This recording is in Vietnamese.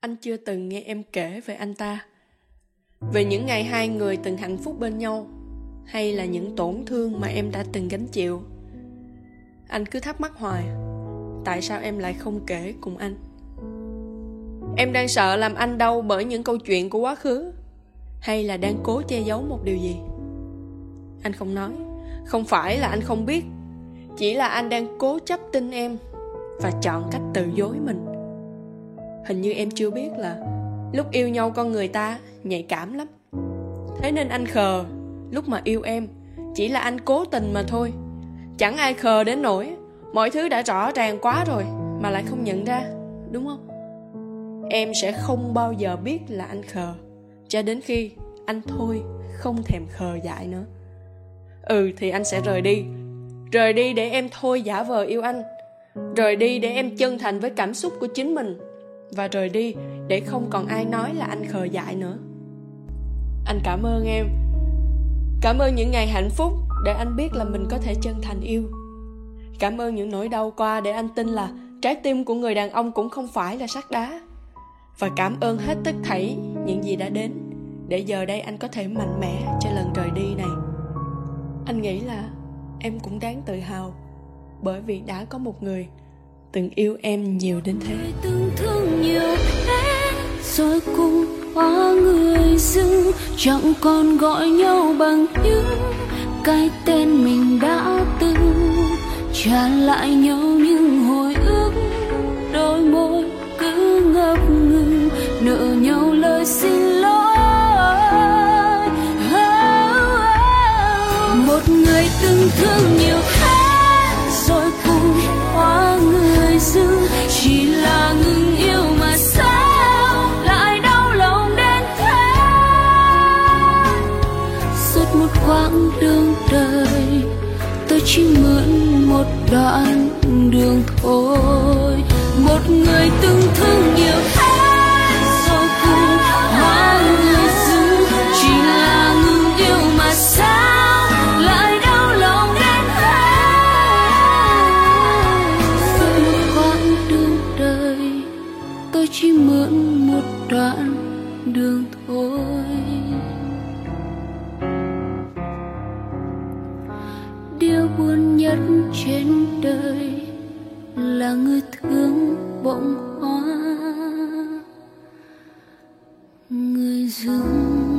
anh chưa từng nghe em kể về anh ta. Về những ngày hai người từng hạnh phúc bên nhau, hay là những tổn thương mà em đã từng gánh chịu. Anh cứ thắc mắc hoài, tại sao em lại không kể cùng anh? Em đang sợ làm anh đau bởi những câu chuyện của quá khứ, hay là đang cố che giấu một điều gì? Anh không nói, không phải là anh không biết, chỉ là anh đang cố chấp tin em và chọn cách từ dối mình hình như em chưa biết là lúc yêu nhau con người ta nhạy cảm lắm. Thế nên anh khờ, lúc mà yêu em, chỉ là anh cố tình mà thôi. Chẳng ai khờ đến nỗi mọi thứ đã rõ ràng quá rồi mà lại không nhận ra, đúng không? Em sẽ không bao giờ biết là anh khờ, cho đến khi anh thôi không thèm khờ dại nữa. Ừ thì anh sẽ rời đi. Rời đi để em thôi giả vờ yêu anh. Rời đi để em chân thành với cảm xúc của chính mình và rời đi để không còn ai nói là anh khờ dại nữa. Anh cảm ơn em. Cảm ơn những ngày hạnh phúc để anh biết là mình có thể chân thành yêu. Cảm ơn những nỗi đau qua để anh tin là trái tim của người đàn ông cũng không phải là sắt đá. Và cảm ơn hết tất thảy những gì đã đến để giờ đây anh có thể mạnh mẽ cho lần rời đi này. Anh nghĩ là em cũng đáng tự hào bởi vì đã có một người từng yêu em nhiều đến thế. Từng thương nhiều thế, rồi cùng hóa người dưng chẳng còn gọi nhau bằng những cái tên mình đã từng. Trả lại nhau những hồi đoạn đường thôi. Một người từng thương nhiều thế rồi cùng hóa người dưng chỉ là ngừng yêu mà sao lại đau lòng đến thế suốt một quãng đường đời, tôi chỉ mượn một đoạn đường thôi. Điều buồn nhất trên đời là người thương bỗng hoa. Người dưng